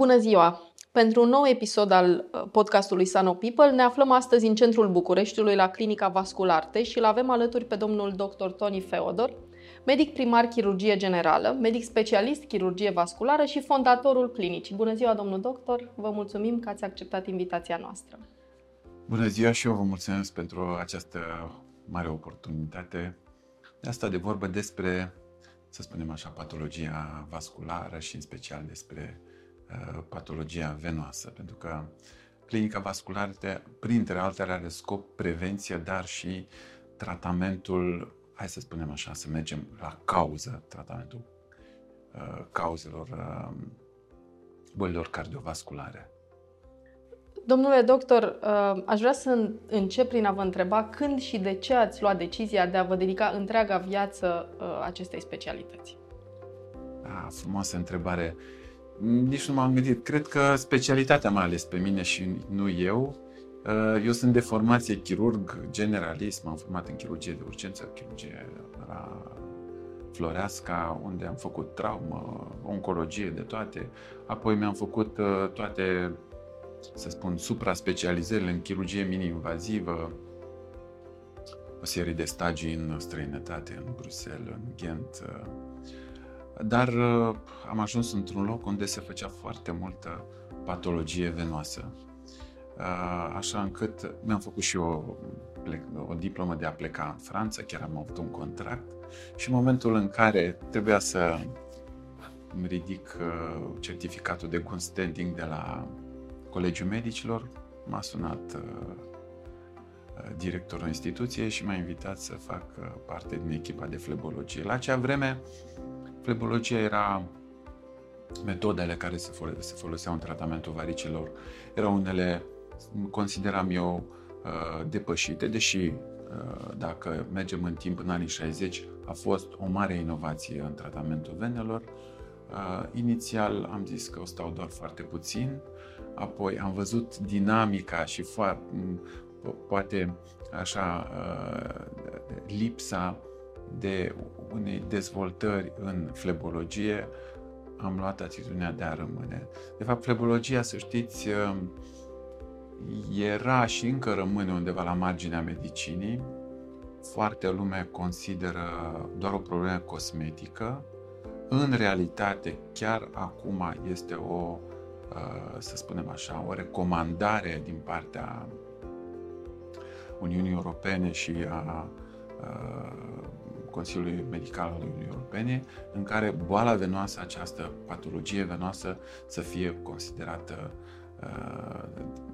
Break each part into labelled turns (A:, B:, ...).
A: Bună ziua! Pentru un nou episod al uh, podcastului Sano People ne aflăm astăzi în centrul Bucureștiului la Clinica Vascularte și îl avem alături pe domnul dr. Tony Feodor, medic primar chirurgie generală, medic specialist chirurgie vasculară și fondatorul clinicii. Bună ziua, domnul doctor! Vă mulțumim că ați acceptat invitația noastră.
B: Bună ziua și eu vă mulțumesc pentru această mare oportunitate. De asta de vorbă despre, să spunem așa, patologia vasculară și în special despre uh, patologia venoasă, pentru că clinica vasculară, printre altele, are scop prevenție, dar și tratamentul, hai să spunem așa, să mergem la cauză, tratamentul uh, cauzelor uh, bolilor cardiovasculare.
A: Domnule doctor, uh, aș vrea să încep prin a vă întreba când și de ce ați luat decizia de a vă dedica întreaga viață uh, acestei specialități?
B: Ah, frumoasă întrebare. Nici nu m-am gândit. Cred că specialitatea m-a ales pe mine și nu eu. Uh, eu sunt de formație chirurg generalist, m-am format în chirurgie de urgență, chirurgie la Floreasca, unde am făcut traumă, oncologie de toate. Apoi mi-am făcut toate să spun, supra-specializările în chirurgie mini-invazivă, o serie de stagii în străinătate, în Bruxelles, în Ghent. Dar uh, am ajuns într-un loc unde se făcea foarte multă patologie venoasă. Uh, așa încât mi-am făcut și eu o, o diplomă de a pleca în Franța, chiar am avut un contract și în momentul în care trebuia să îmi ridic uh, certificatul de good standing de la Colegiul Medicilor, m-a sunat uh, uh, directorul instituției și m-a invitat să fac uh, parte din echipa de flebologie. La acea vreme, flebologia era metodele care se, fole- se foloseau în tratamentul varicilor erau unele, consideram eu, depășite, deși dacă mergem în timp în anii 60, a fost o mare inovație în tratamentul venelor. Inițial am zis că o stau doar foarte puțin, Apoi am văzut dinamica și foarte, poate așa uh, lipsa de unei dezvoltări în flebologie, am luat atitudinea de a rămâne. De fapt, flebologia, să știți, uh, era și încă rămâne undeva la marginea medicinii. Foarte lume consideră doar o problemă cosmetică. În realitate, chiar acum este o Uh, să spunem așa, o recomandare din partea Uniunii Europene și a uh, Consiliului Medical al Uniunii Europene, în care boala venoasă, această patologie venoasă, să fie considerată uh,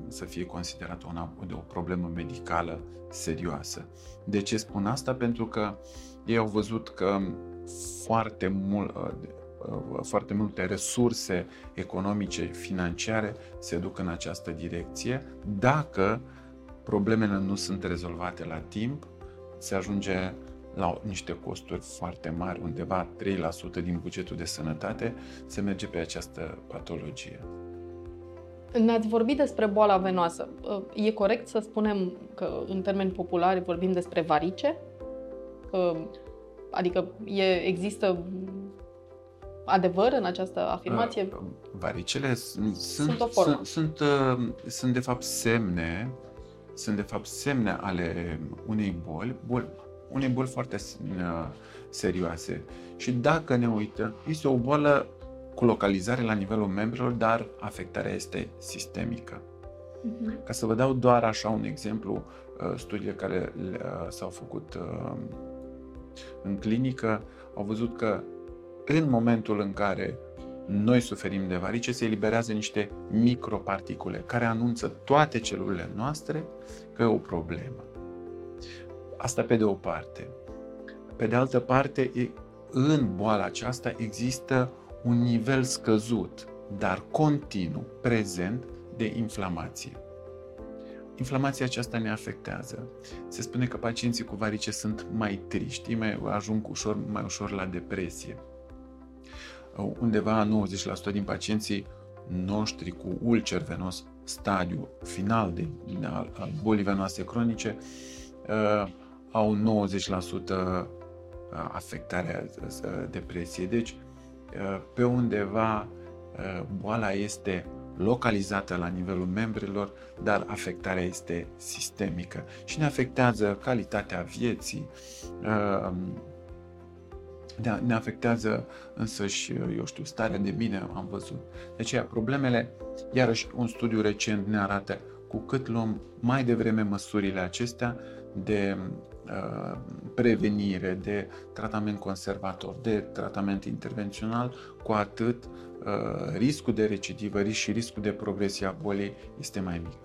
B: să fie considerată una, de o problemă medicală serioasă. De ce spun asta? Pentru că ei au văzut că foarte mult, Uh, foarte multe resurse economice, financiare se duc în această direcție. Dacă problemele nu sunt rezolvate la timp, se ajunge la niște costuri foarte mari, undeva 3% din bugetul de sănătate se merge pe această patologie.
A: Ne-ați vorbit despre boala venoasă. Uh, e corect să spunem că, în termeni populari, vorbim despre varice? Uh, adică e, există adevăr în această afirmație? Uh,
B: varicele sunt, sunt, o formă. sunt, sunt, uh, sunt de fapt semne sunt de fapt semne ale unei boli, boli unei boli foarte uh, serioase. Și dacă ne uităm, este o boală cu localizare la nivelul membrilor, dar afectarea este sistemică. Uh-huh. Ca să vă dau doar așa un exemplu, studiile care s-au făcut în clinică au văzut că în momentul în care noi suferim de varice, se eliberează niște microparticule care anunță toate celulele noastre că e o problemă. Asta pe de o parte. Pe de altă parte, în boala aceasta există un nivel scăzut, dar continuu, prezent, de inflamație. Inflamația aceasta ne afectează. Se spune că pacienții cu varice sunt mai triști, mai ajung ușor, mai ușor la depresie undeva 90% din pacienții noștri cu ulcer venos, stadiu final de, al, al bolii venoase cronice, uh, au 90% uh, afectarea uh, depresiei. Deci, uh, pe undeva boala este localizată la nivelul membrilor, dar afectarea este sistemică și ne afectează calitatea vieții, ne afectează însăși, eu știu, starea de bine, am văzut. De aceea, problemele, iarăși un studiu recent ne arată, cu cât luăm mai devreme măsurile acestea de uh, prevenire, de tratament conservator, de tratament intervențional, cu atât uh, riscul de recidivă risc și riscul de progresie a bolii este mai mic.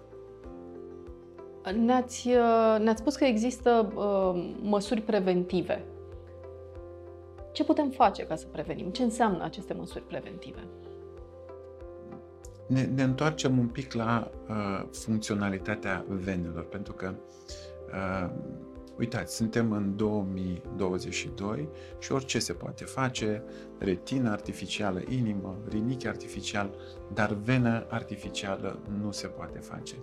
A: Ne-ați, uh, ne-ați spus că există uh, măsuri preventive ce putem face ca să prevenim? Ce înseamnă aceste măsuri preventive?
B: Ne, ne întoarcem un pic la uh, funcționalitatea venelor, pentru că, uh, uitați, suntem în 2022 și orice se poate face, retină artificială, inimă, rinichi artificial, dar venă artificială nu se poate face.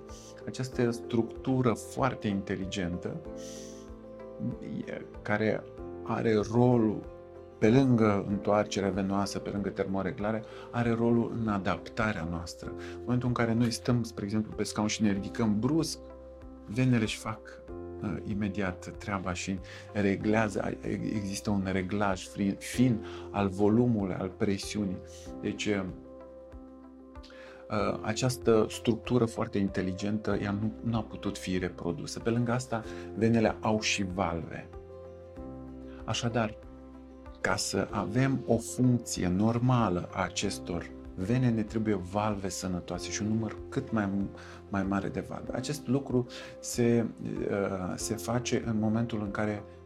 B: Această structură foarte inteligentă care are rolul pe lângă întoarcerea venoasă, pe lângă termoreglare, are rolul în adaptarea noastră. În momentul în care noi stăm, spre exemplu, pe scaun și ne ridicăm brusc, venele își fac uh, imediat treaba și reglează, există un reglaj fin al volumului, al presiunii. Deci, uh, uh, această structură foarte inteligentă, ea nu, nu a putut fi reprodusă. Pe lângă asta, venele au și valve. Așadar, ca să avem o funcție normală a acestor vene, ne trebuie valve sănătoase și un număr cât mai, mai mare de valve. Acest lucru se, uh, se face în momentul în care Uh,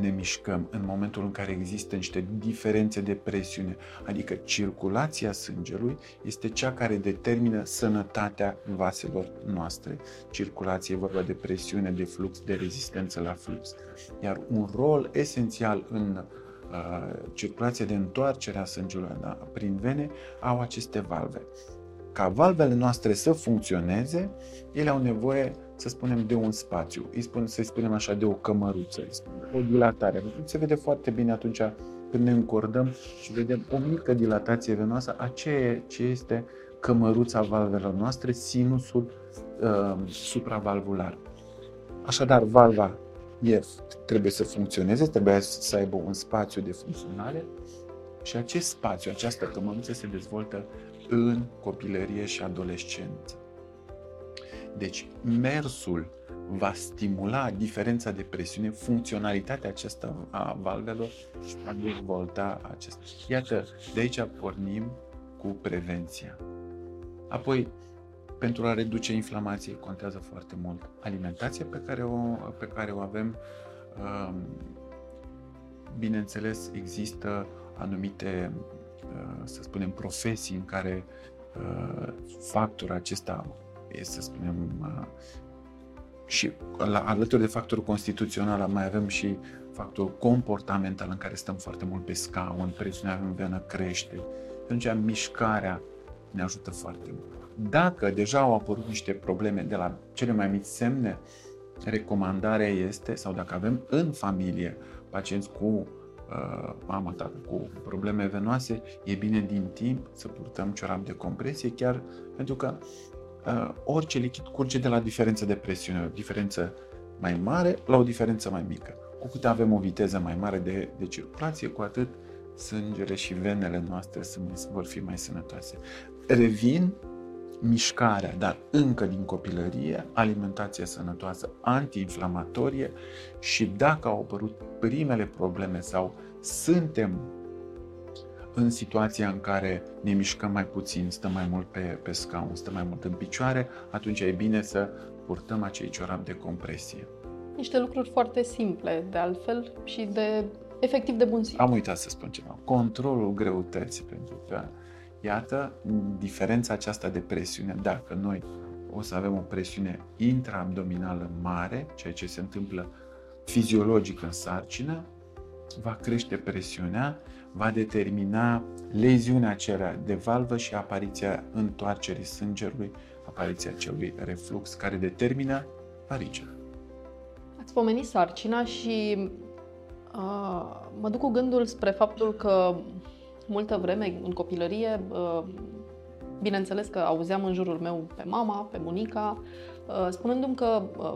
B: ne mișcăm în momentul în care există niște diferențe de presiune, adică circulația sângelui este cea care determină sănătatea vaselor noastre. Circulație e vorba de presiune, de flux, de rezistență la flux. Iar un rol esențial în uh, circulația de întoarcere a sângelui da, prin vene au aceste valve. Ca valvele noastre să funcționeze, ele au nevoie să spunem, de un spațiu. Îi spun, să-i spunem așa, de o cămăruță, o dilatare. Se vede foarte bine atunci când ne încordăm și vedem o mică dilatație venoasă a ce, ce este cămăruța valvelor noastre, sinusul uh, supravalvular. Așadar, valva e, trebuie să funcționeze, trebuie să aibă un spațiu de funcționare și acest spațiu, această cămăruță se dezvoltă în copilărie și adolescență. Deci, mersul va stimula diferența de presiune, funcționalitatea aceasta a valvelor și va dezvolta acesta. Iată, de aici pornim cu prevenția. Apoi, pentru a reduce inflamație, contează foarte mult alimentația pe care o, pe care o avem. Um, bineînțeles, există anumite, uh, să spunem, profesii în care uh, factorul acesta să spunem, și la, alături de factorul constituțional mai avem și factorul comportamental în care stăm foarte mult pe scaun, presiunea în venă crește. Atunci mișcarea ne ajută foarte mult. Dacă deja au apărut niște probleme de la cele mai mici semne, recomandarea este, sau dacă avem în familie pacienți cu uh, mama, tată, cu probleme venoase, e bine din timp să purtăm ciorap de compresie, chiar pentru că uh, orice lichid curge de la diferență de presiune, o diferență mai mare la o diferență mai mică. Cu cât avem o viteză mai mare de, de circulație, cu atât sângele și venele noastre sunt, vor fi mai sănătoase. Revin mișcarea, dar încă din copilărie, alimentație sănătoasă, antiinflamatorie și dacă au apărut primele probleme sau suntem în situația în care ne mișcăm mai puțin, stăm mai mult pe, pe scaun, stăm mai mult în picioare, atunci e bine să purtăm acei ciorapi de compresie.
A: Niște lucruri foarte simple, de altfel, și de efectiv de bun simț.
B: Am uitat să spun ceva. Controlul greutății, pentru că, iată, diferența aceasta de presiune, dacă noi o să avem o presiune intraabdominală mare, ceea ce se întâmplă fiziologic în sarcină, va crește presiunea va determina leziunea aceea de valvă și apariția întoarcerii sângerului, apariția acelui reflux care determină varicea.
A: Ați pomenit sarcina și uh, mă duc cu gândul spre faptul că multă vreme, în copilărie, uh, bineînțeles că auzeam în jurul meu pe mama, pe bunica, uh, spunându-mi că uh,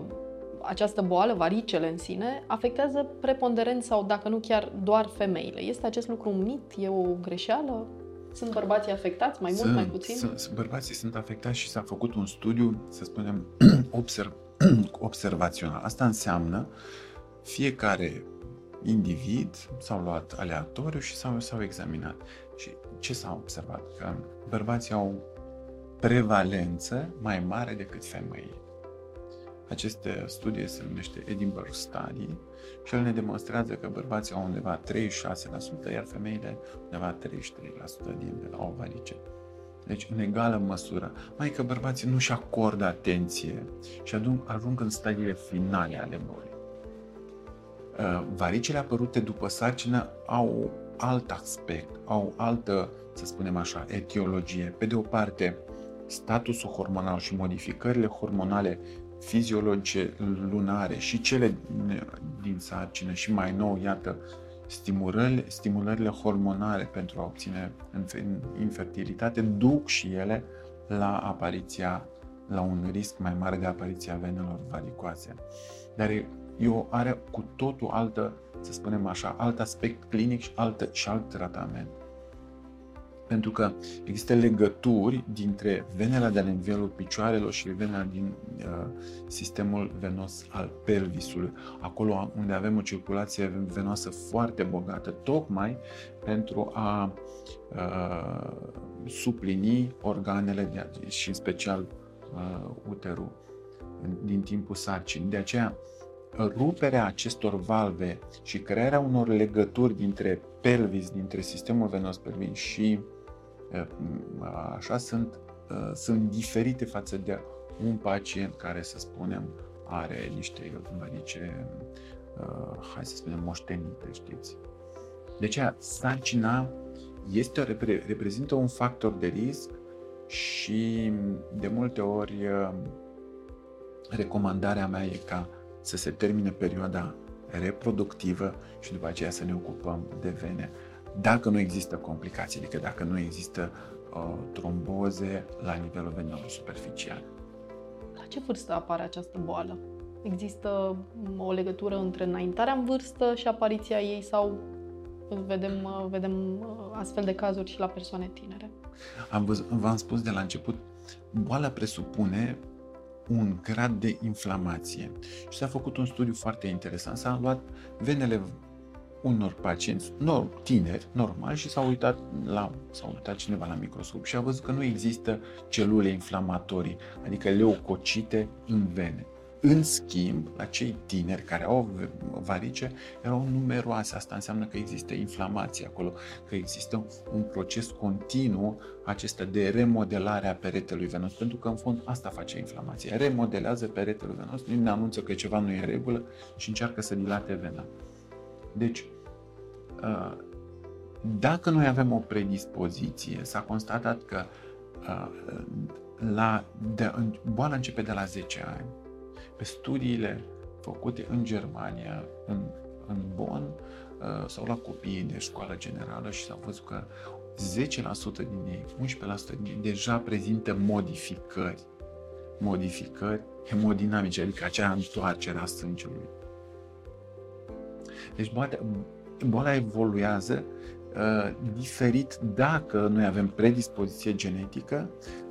A: această boală, varicele în sine, afectează preponderent sau, dacă nu chiar, doar femeile. Este acest lucru un mit? E o greșeală? Sunt bărbații afectați mai mult,
B: sunt,
A: mai puțin?
B: Sunt, bărbații sunt afectați și s-a făcut un studiu, să spunem, observ, observațional. Asta înseamnă fiecare individ s-au luat aleatoriu și s-au, s-au examinat. Și ce s-a observat? Că bărbații au prevalență mai mare decât femeile. Aceste studii se numește Edinburgh Study și el ne demonstrează că bărbații au undeva 36%, iar femeile undeva 33% din au varice. Deci, în egală măsură. Mai că bărbații nu-și acordă atenție și ajung, ajung în stadiile finale ale bolii. Uh, varicele apărute după sarcină au alt aspect, au altă, să spunem așa, etiologie. Pe de o parte, statusul hormonal și modificările hormonale fiziologice lunare și cele din sarcină și mai nou, iată, stimulările, stimulările hormonale pentru a obține infertilitate duc și ele la apariția, la un risc mai mare de apariția venelor varicoase. Dar e, e o, are cu totul altă, să spunem așa, alt aspect clinic și, altă, și alt tratament pentru că există legături dintre venele de la nivelul picioarelor și venele din uh, sistemul venos al pelvisului, acolo unde avem o circulație venoasă foarte bogată, tocmai pentru a uh, suplini organele de, și în special uh, uterul din timpul sarcinii. De aceea, ruperea acestor valve și crearea unor legături dintre pelvis, dintre sistemul venos pelvin și așa sunt, sunt diferite față de un pacient care, să spunem, are niște varice, hai să spunem, moștenite, știți. De aceea, sarcina este o, reprezintă un factor de risc și de multe ori recomandarea mea e ca să se termine perioada reproductivă și după aceea să ne ocupăm de vene dacă nu există complicații, adică dacă nu există uh, tromboze la nivelul venelor superficial.
A: La ce vârstă apare această boală? Există o legătură între înaintarea în vârstă și apariția ei sau vedem, uh, vedem uh, astfel de cazuri și la persoane tinere?
B: Am văzut, v-am spus de la început, boala presupune un grad de inflamație. Și s-a făcut un studiu foarte interesant. S-a luat venele unor pacienți nor, tineri, normal, și s-a uitat, la, s-a uitat cineva la microscop și a văzut că nu există celule inflamatorii, adică leucocite în vene. În schimb, la cei tineri care au varice, erau numeroase. Asta înseamnă că există inflamație acolo, că există un proces continuu acesta de remodelare a peretelui venos, pentru că în fond asta face inflamația. Remodelează peretelul venos, ne anunță că ceva nu e în regulă și încearcă să dilate vena. Deci, Uh, dacă noi avem o predispoziție, s-a constatat că uh, la, de, boala începe de la 10 ani. Pe studiile făcute în Germania, în, în Bonn, uh, sau la copiii de școală generală și s-a văzut că 10% din ei, 11% din ei deja prezintă modificări, modificări hemodinamice, adică acea întoarcere a sângelui. Deci boala evoluează uh, diferit dacă noi avem predispoziție genetică,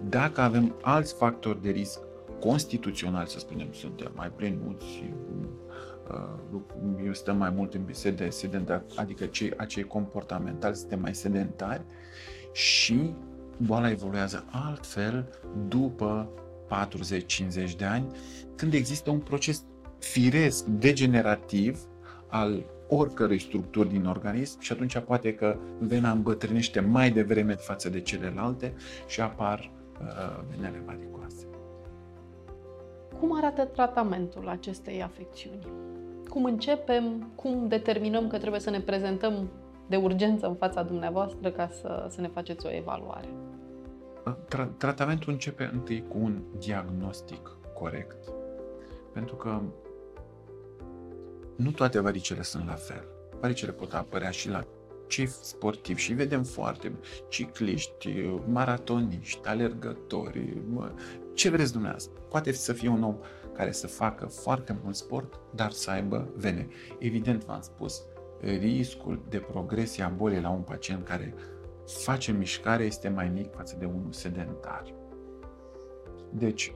B: dacă avem alți factori de risc constituțional, să spunem, suntem mai plenuți, uh, stăm mai mult în sede sedentar, adică cei, acei comportamentali suntem mai sedentari și boala evoluează altfel după 40-50 de ani, când există un proces firesc degenerativ al oricărei structuri din organism și atunci poate că vena îmbătrânește mai devreme față de celelalte și apar uh, venele varicoase.
A: Cum arată tratamentul acestei afecțiuni? Cum începem? Cum determinăm că trebuie să ne prezentăm de urgență în fața dumneavoastră ca să, să ne faceți o evaluare?
B: Tra- tratamentul începe întâi cu un diagnostic corect. Pentru că nu toate varicele sunt la fel. Varicele pot apărea și la cei sportivi și vedem foarte cicliști, maratoniști, alergători, ce vreți dumneavoastră. Poate să fie un om care să facă foarte mult sport, dar să aibă vene. Evident, v-am spus, riscul de progresie a bolii la un pacient care face mișcare este mai mic față de unul sedentar. Deci,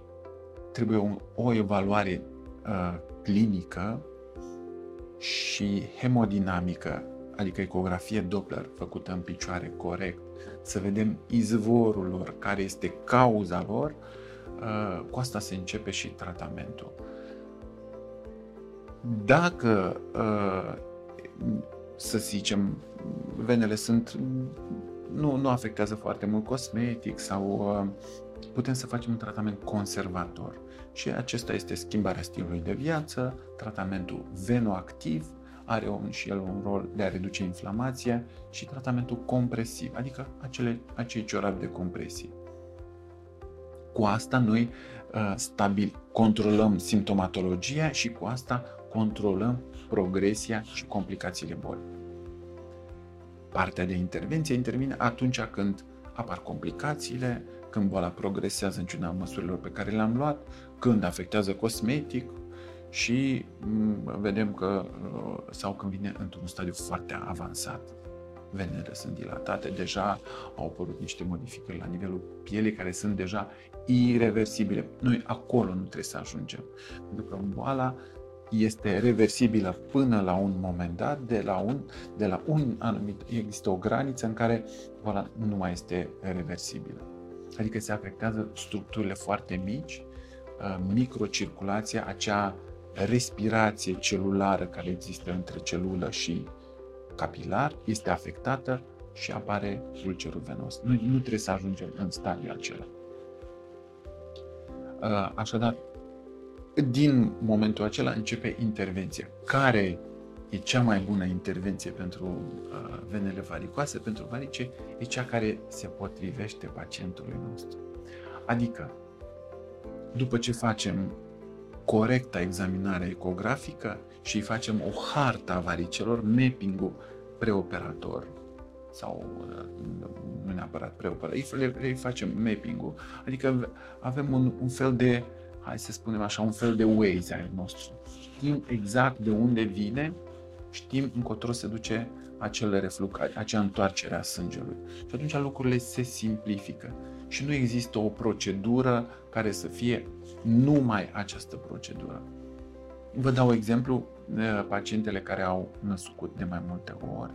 B: trebuie o, o evaluare uh, clinică și hemodinamică, adică ecografie Doppler făcută în picioare corect, să vedem izvorul lor, care este cauza lor, uh, cu asta se începe și tratamentul. Dacă, uh, să zicem, venele sunt nu, nu afectează foarte mult cosmetic sau uh, putem să facem un tratament conservator. Și acesta este schimbarea stilului de viață, tratamentul venoactiv, are un, și el un rol de a reduce inflamația și tratamentul compresiv, adică acele, acei ciorapi de compresie. Cu asta noi uh, stabil controlăm simptomatologia și cu asta controlăm progresia și complicațiile bolii. Partea de intervenție intervine atunci când apar complicațiile, când boala progresează în ciuda măsurilor pe care le-am luat, când afectează cosmetic și mm, vedem că uh, sau când vine într-un stadiu foarte avansat. Venele sunt dilatate, deja au apărut niște modificări la nivelul pielii care sunt deja irreversibile. Noi acolo nu trebuie să ajungem. Pentru că boala este reversibilă până la un moment dat, de la un, de la un anumit, există o graniță în care boala nu mai este reversibilă. Adică se afectează structurile foarte mici, uh, microcirculația, acea respirație celulară care există între celulă și capilar, este afectată și apare ulcerul venos. Nu, nu trebuie să ajungem în stadiul acela. Uh, așadar, din momentul acela începe intervenția. Care e cea mai bună intervenție pentru uh, venele varicoase, pentru varice, e cea care se potrivește pacientului nostru. Adică, după ce facem corecta examinare ecografică și facem o hartă a varicelor, mapping-ul preoperator sau uh, nu neapărat preoperator, îi facem mapping-ul, adică avem un, un fel de hai să spunem așa, un fel de Waze al nostru. Știm exact de unde vine, știm încotro se duce acel reflux, acea întoarcere a sângelui. Și atunci lucrurile se simplifică. Și nu există o procedură care să fie numai această procedură. Vă dau exemplu, pacientele care au născut de mai multe ori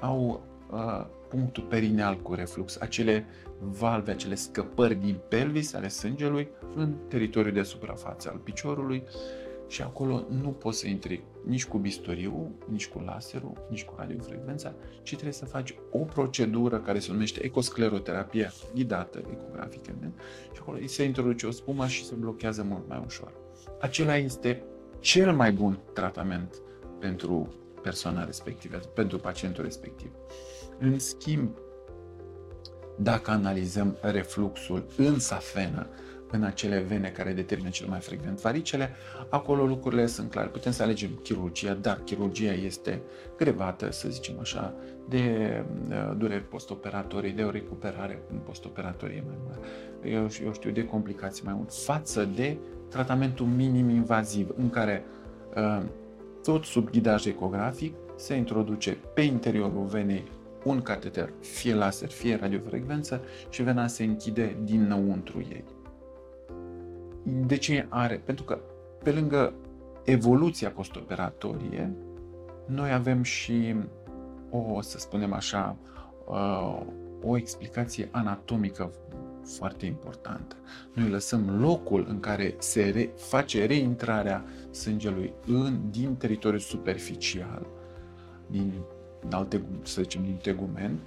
B: au uh, punctul perineal cu reflux, acele valve, acele scăpări din pelvis ale sângelui în teritoriul de suprafață al piciorului și acolo nu poți să intri nici cu bisturiu, nici cu laserul, nici cu radiofrecvența, ci trebuie să faci o procedură care se numește ecoscleroterapie ghidată, ecografică, ne? și acolo se introduce o spumă și se blochează mult mai ușor. Acela este cel mai bun tratament pentru persoana respectivă, pentru pacientul respectiv. În schimb, dacă analizăm refluxul în safenă, în acele vene care determină cel mai frecvent varicele, acolo lucrurile sunt clare. Putem să alegem chirurgia, dar chirurgia este grevată, să zicem așa, de uh, dureri postoperatorii, de o recuperare postoperatorie mai mare, eu, eu știu, de complicații mai mult, față de tratamentul minim-invaziv, în care uh, tot sub ghidaj ecografic se introduce pe interiorul venei un cateter, fie laser, fie radiofrecvență și vena se închide dinăuntru ei. De ce are? Pentru că pe lângă evoluția postoperatorie, noi avem și o, să spunem așa, uh, o explicație anatomică foarte importantă. Noi lăsăm locul în care se re, face reintrarea sângelui în, din teritoriul superficial, din alte, să zicem, din tegument,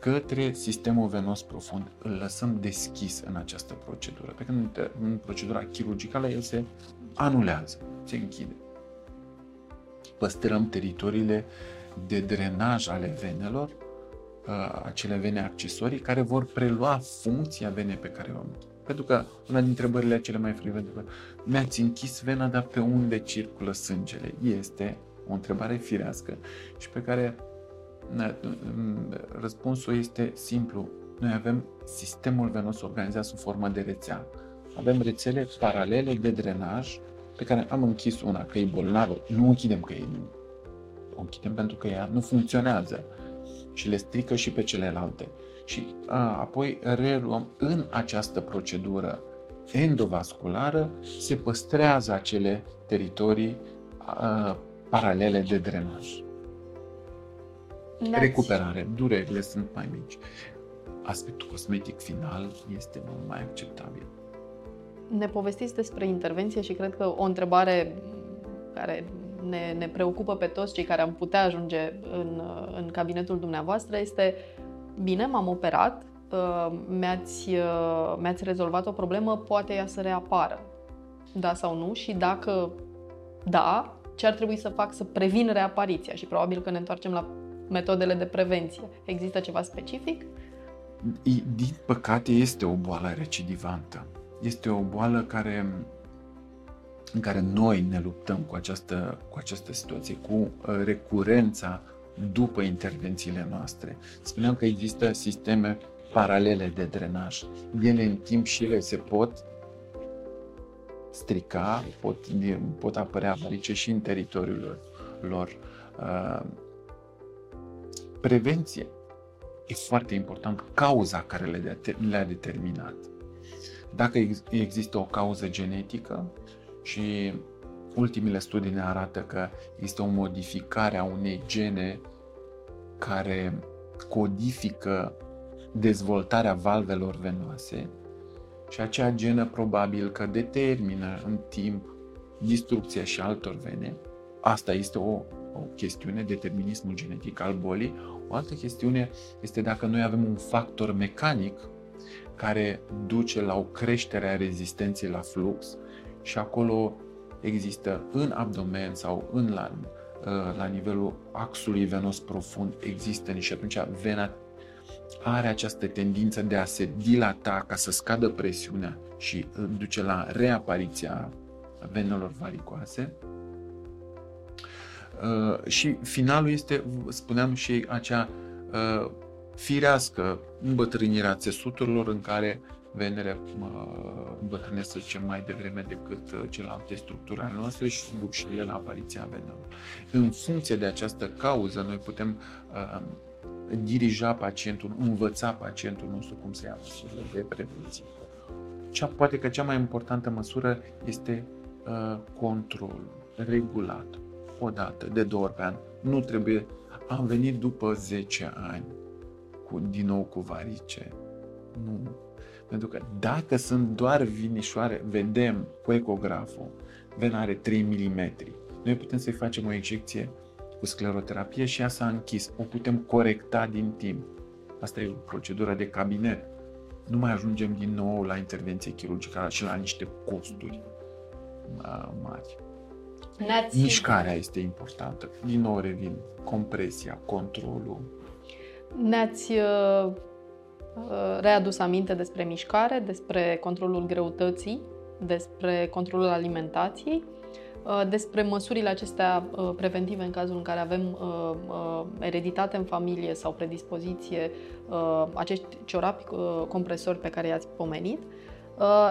B: către sistemul venos profund. Îl lăsăm deschis în această procedură. Pe când în procedura chirurgicală el se anulează, se închide. Păstrăm teritoriile de drenaj ale venelor, uh, acele vene accesorii, care vor prelua funcția venei pe care o am. Pentru că una dintre întrebările cele mai frecvente, mi-ați închis vena, dar pe unde circulă sângele? Este o întrebare firească și pe care Răspunsul este simplu. Noi avem sistemul venos organizat sub formă de rețea. Avem rețele paralele de drenaj pe care am închis una, că e bolnavă. Nu închidem că e o închidem pentru că ea nu funcționează și le strică și pe celelalte. Și a, apoi reluăm în această procedură endovasculară, se păstrează acele teritorii a, paralele de drenaj. Recuperare, durerile sunt mai mici. Aspectul cosmetic final este mult mai acceptabil.
A: Ne povestiți despre intervenție și cred că o întrebare care ne, ne preocupă pe toți cei care am putea ajunge în, în cabinetul dumneavoastră este bine, m-am operat, uh, mi-ați, uh, mi-ați rezolvat o problemă, poate ea să reapară. Da sau nu? Și dacă da, ce ar trebui să fac să previn reapariția? Și probabil că ne întoarcem la metodele de prevenție. Există ceva specific?
B: Din păcate este o boală recidivantă. Este o boală care în care noi ne luptăm cu această, cu această situație, cu uh, recurența după intervențiile noastre. Spuneam că există sisteme paralele de drenaj. Ele în timp și ele se pot strica, pot, pot apărea varice și în teritoriul lor. Uh, prevenție e foarte important, cauza care le-a determinat. Dacă există o cauză genetică, și ultimele studii ne arată că este o modificare a unei gene care codifică dezvoltarea valvelor venoase și acea genă probabil că determină în timp distrucția și altor vene. Asta este o, o chestiune, determinismul genetic al bolii. O altă chestiune este dacă noi avem un factor mecanic care duce la o creștere a rezistenței la flux și acolo există în abdomen sau în la, uh, la nivelul axului venos profund există și atunci vena are această tendință de a se dilata ca să scadă presiunea și duce la reapariția venelor varicoase. Uh, și finalul este, spuneam și acea uh, firească îmbătrânirea țesuturilor în care venere îmbătrânesc, să zicem, mai devreme decât uh, celelalte structuri ale noastre și duc și ele la apariția venelor. În funcție de această cauză, noi putem uh, dirija pacientul, învăța pacientul nostru cum să ia măsurile de prevenție. Cea, poate că cea mai importantă măsură este uh, controlul regulat, o dată, de două ori pe an. Nu trebuie, am venit după 10 ani, cu, din nou cu varice. Nu, pentru că dacă sunt doar vinișoare, vedem cu ecograful, vena are 3 mm. Noi putem să-i facem o injecție cu scleroterapie și ea s-a închis. O putem corecta din timp. Asta e o procedură de cabinet. Nu mai ajungem din nou la intervenție chirurgicală și la niște costuri mari. Nați... Mișcarea este importantă. Din nou revin. Compresia, controlul.
A: Ne-ați uh, Uh, readus aminte despre mișcare, despre controlul greutății, despre controlul alimentației, uh, despre măsurile acestea uh, preventive în cazul în care avem ereditate în familie sau predispoziție, acești ciorapi compresori pe care i-ați pomenit.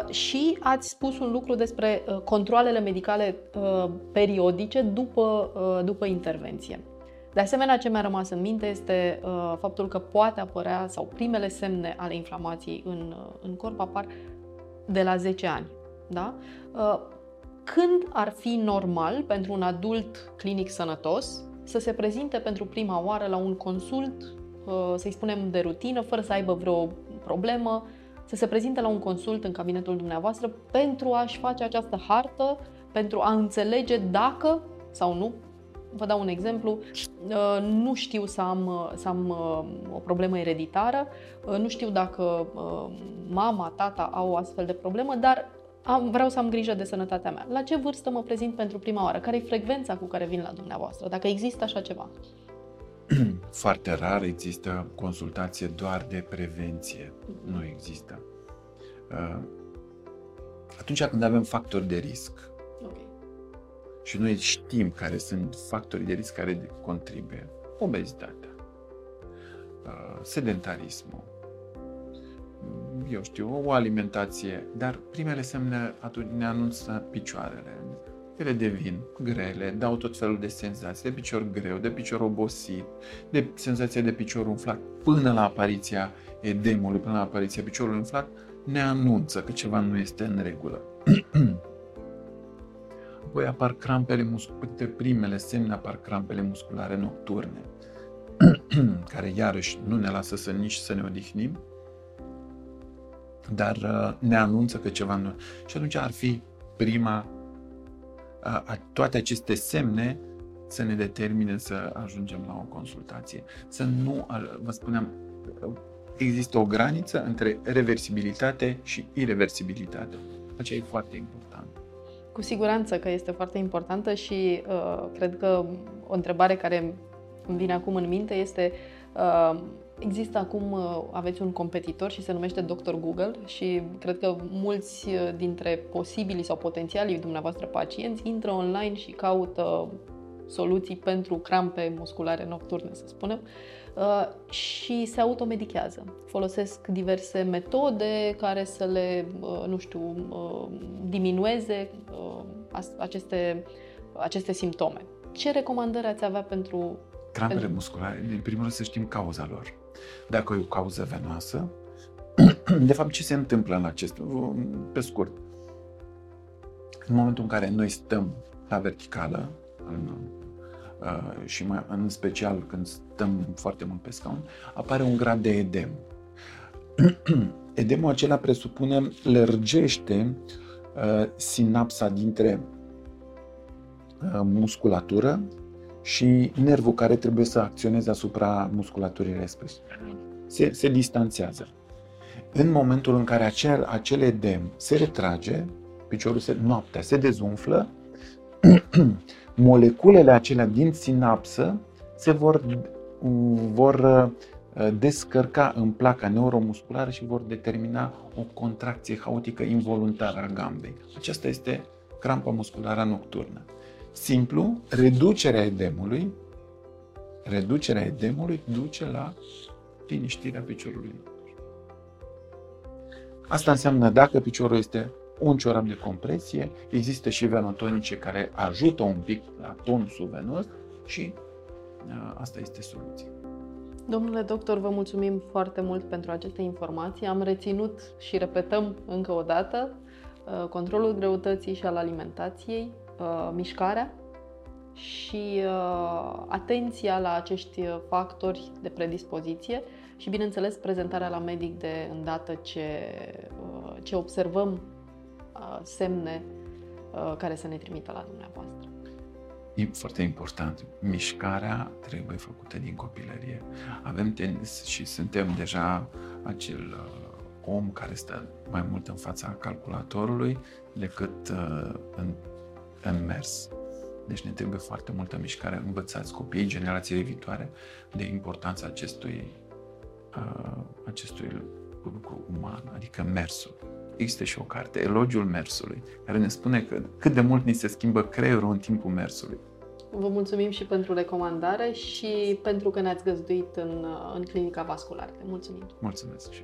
A: Și ați spus un lucru despre controlele medicale periodice după, după intervenție. De asemenea, ce mi-a rămas în minte este uh, faptul că poate apărea, sau primele semne ale inflamației în, uh, în corp apar de la 10 ani. Da? Uh, când ar fi normal pentru un adult clinic sănătos să se prezinte pentru prima oară la un consult, uh, să-i spunem de rutină, fără să aibă vreo problemă, să se prezinte la un consult în cabinetul dumneavoastră pentru a-și face această hartă, pentru a înțelege dacă sau nu Vă dau un exemplu. Uh, nu știu să am, uh, să am uh, o problemă ereditară, nu știu dacă mama, tata au o astfel de problemă, dar am, vreau să am grijă de sănătatea mea. La ce vârstă mă prezint pentru prima oară? Care e frecvența cu care vin la dumneavoastră? Dacă există așa ceva?
B: Foarte rar există consultație doar de prevenție. Nu există. Atunci când avem factori de risc, și noi știm care sunt factorii de risc care contribuie. Obezitatea, uh, sedentarismul, eu știu, o alimentație, dar primele semne atunci ne anunță picioarele. Ele devin grele, dau tot felul de senzații, de picior greu, de picior obosit, de senzația de picior umflat, până la apariția edemului, până la apariția piciorului umflat, ne anunță că ceva nu este în regulă. Apoi apar crampele musculare, primele semne apar crampele musculare nocturne, care iarăși nu ne lasă să nici să ne odihnim, dar uh, ne anunță că ceva nu... Și atunci ar fi prima, a, toate aceste semne să ne determine să ajungem la o consultație. Să nu, vă spuneam, există o graniță între reversibilitate și irreversibilitate. Aceea e foarte important.
A: Cu siguranță că este foarte importantă și uh, cred că o întrebare care îmi vine acum în minte este uh, Există acum, uh, aveți un competitor și se numește Dr. Google și cred că mulți uh, dintre posibilii sau potențialii dumneavoastră pacienți intră online și caută soluții pentru crampe musculare nocturne, să spunem, uh, și se automedichează. Folosesc diverse metode care să le, nu știu, diminueze aceste, aceste simptome. Ce recomandări ați avea pentru
B: Crampele pentru... musculare, în primul rând să știm cauza lor. Dacă e o cauză venoasă, de fapt ce se întâmplă în acest, pe scurt, în momentul în care noi stăm la verticală, în, uh, și mai, în special când stăm foarte mult pe scaun, apare un grad de edem. Edemul acela presupune, lărgește uh, sinapsa dintre uh, musculatură și nervul care trebuie să acționeze asupra musculaturii respective. Se, se distanțează. În momentul în care acel, acel edem se retrage, piciorul se, noaptea se dezumflă, moleculele acelea din sinapsă se vor, vor uh, descărca în placa neuromusculară și vor determina o contracție haotică involuntară a gambei. Aceasta este crampa musculară nocturnă simplu, reducerea edemului, reducerea edemului duce la liniștirea piciorului. Asta înseamnă dacă piciorul este un ciorap de compresie, există și venotonice care ajută un pic la tonsul venos și uh, asta este soluția.
A: Domnule doctor, vă mulțumim foarte mult pentru aceste informații. Am reținut și repetăm încă o dată uh, controlul greutății și al alimentației, uh, mișcarea și uh, atenția la acești factori de predispoziție și, bineînțeles, prezentarea la medic de îndată ce, uh, ce observăm uh, semne uh, care să ne trimită la dumneavoastră.
B: E foarte important. Mișcarea trebuie făcută din copilărie. Avem tenis și suntem deja acel uh, om care stă mai mult în fața calculatorului decât uh, în în mers. Deci ne trebuie foarte multă mișcare. Învățați copiii, generațiile viitoare, de importanța acestui, uh, acestui lucru uman, adică mersul. Există și o carte, Elogiul Mersului, care ne spune că cât de mult ni se schimbă creierul în timpul mersului.
A: Vă mulțumim și pentru recomandare și pentru că ne-ați găzduit în, în clinica vasculară. Mulțumim!
B: Mulțumesc și